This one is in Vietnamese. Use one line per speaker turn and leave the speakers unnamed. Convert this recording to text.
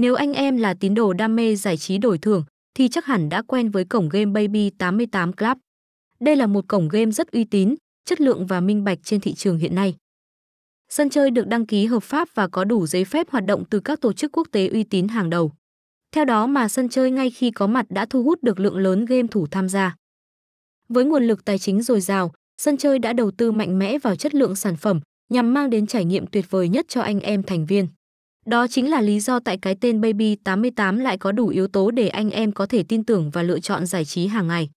Nếu anh em là tín đồ đam mê giải trí đổi thưởng thì chắc hẳn đã quen với cổng game Baby 88 Club. Đây là một cổng game rất uy tín, chất lượng và minh bạch trên thị trường hiện nay. Sân chơi được đăng ký hợp pháp và có đủ giấy phép hoạt động từ các tổ chức quốc tế uy tín hàng đầu. Theo đó mà sân chơi ngay khi có mặt đã thu hút được lượng lớn game thủ tham gia. Với nguồn lực tài chính dồi dào, sân chơi đã đầu tư mạnh mẽ vào chất lượng sản phẩm nhằm mang đến trải nghiệm tuyệt vời nhất cho anh em thành viên. Đó chính là lý do tại cái tên Baby 88 lại có đủ yếu tố để anh em có thể tin tưởng và lựa chọn giải trí hàng ngày.